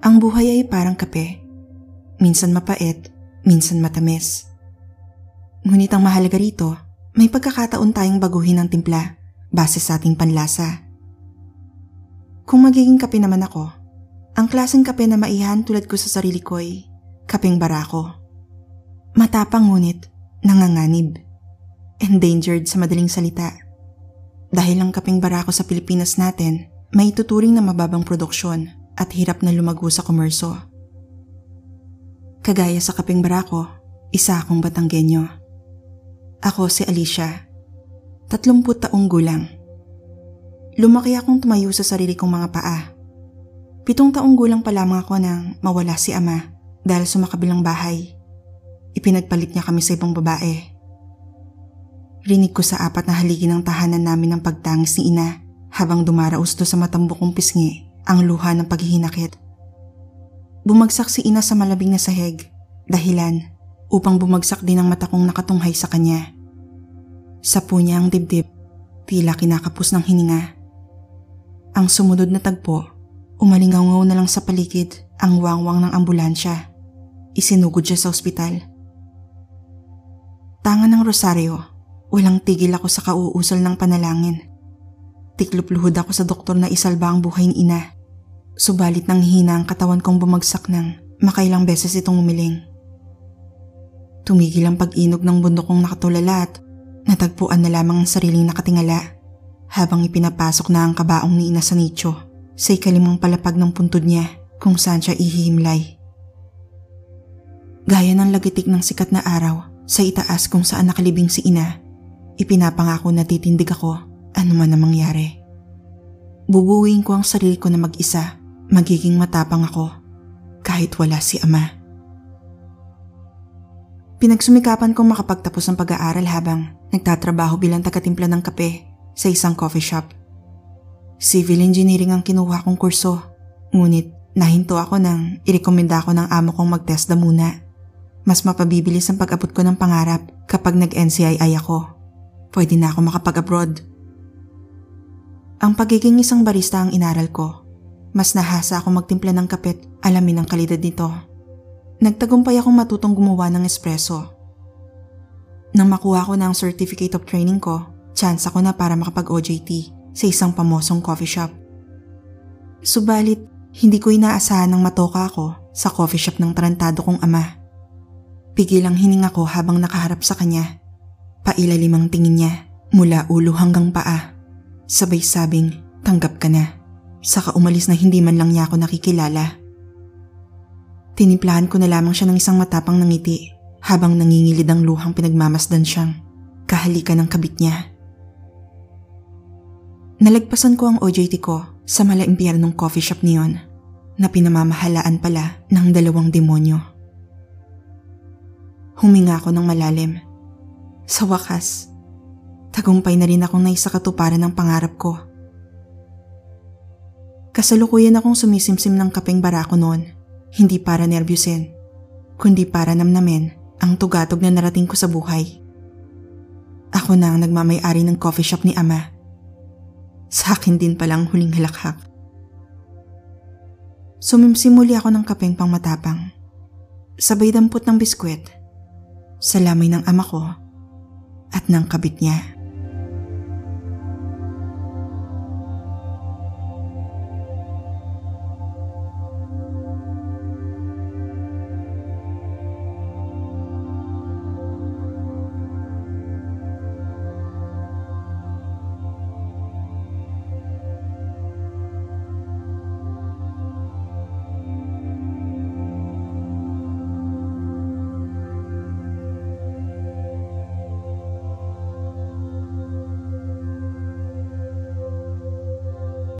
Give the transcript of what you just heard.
Ang buhay ay parang kape. Minsan mapait, minsan matamis. Ngunit ang mahalaga rito, may pagkakataon tayong baguhin ang timpla base sa ating panlasa. Kung magiging kape naman ako, ang klaseng kape na maihan tulad ko sa sarili ko ay kapeng barako. Matapang ngunit nanganganib. Endangered sa madaling salita. Dahil ang kapeng barako sa Pilipinas natin, may tuturing na mababang produksyon at hirap na lumago sa komerso. Kagaya sa kapeng barako, isa akong Batanggenyo. Ako si Alicia, 30 taong gulang. Lumaki akong tumayo sa sarili kong mga paa. Pitong taong gulang pa lamang ako nang mawala si ama dahil sumakabilang bahay. Ipinagpalit niya kami sa ibang babae. Rinig ko sa apat na haligi ng tahanan namin ng pagtangis ni ina habang dumaraos do sa matambok kong pisngi ang luha ng paghihinakit. Bumagsak si ina sa malabing na sahig, dahilan upang bumagsak din ang mata kong nakatunghay sa kanya. Sa punya ang dibdib, tila kinakapos ng hininga. Ang sumunod na tagpo, umalingaw na lang sa paligid ang wangwang ng ambulansya. Isinugod siya sa ospital. Tanga ng rosaryo, walang tigil ako sa kauusol ng panalangin. Tiklop luhod ako sa doktor na isalba ang buhay ni ina. Subalit nang hina ang katawan kong bumagsak ng makailang beses itong umiling. Tumigil ang pag-inog ng bundok kong nakatulala at natagpuan na lamang ang sariling nakatingala habang ipinapasok na ang kabaong ni ina sa nicho sa ikalimang palapag ng puntod niya kung saan siya ihihimlay. Gaya ng lagitik ng sikat na araw sa itaas kung saan nakalibing si ina, ipinapangako na titindig ako ano man ang mangyari. Bubuuin ko ang sarili ko na mag-isa magiging matapang ako kahit wala si ama. Pinagsumikapan kong makapagtapos ng pag-aaral habang nagtatrabaho bilang tagatimpla ng kape sa isang coffee shop. Civil engineering ang kinuha kong kurso, ngunit nahinto ako nang irekomenda ako ng amo kong magtesta muna. Mas mapabibilis ang pag-abot ko ng pangarap kapag nag-NCII ako. Pwede na ako makapag-abroad. Ang pagiging isang barista ang inaral ko mas nahasa ako magtimpla ng kapit, alamin ang kalidad nito. Nagtagumpay akong matutong gumawa ng espresso. Nang makuha ko na ang certificate of training ko, chance ako na para makapag-OJT sa isang pamosong coffee shop. Subalit, hindi ko inaasahan ng matoka ako sa coffee shop ng tarantado kong ama. Pigil ang hininga ko habang nakaharap sa kanya. Pailalim ang tingin niya mula ulo hanggang paa. Sabay sabing, tanggap ka na. Saka umalis na hindi man lang niya ako nakikilala. Tinimplahan ko na lamang siya ng isang matapang nangiti habang nangingilid ang luhang pinagmamasdan siyang kahalikan ng kabit niya. Nalagpasan ko ang OJT ko sa malaimpyernong coffee shop niyon na pinamamahalaan pala ng dalawang demonyo. Huminga ako ng malalim. Sa wakas, tagumpay na rin akong naisakatuparan ng pangarap ko Kasalukuyan akong sumisimsim ng kapeng barako noon, hindi para nervyusin, kundi para namnamin ang tugatog na narating ko sa buhay. Ako na ang nagmamay-ari ng coffee shop ni Ama. Sa akin din palang huling halakhak. Sumimsimuli ako ng kapeng pang matapang. Sabay dampot ng biskwit. Sa lamay ng ama ko at ng kabit niya.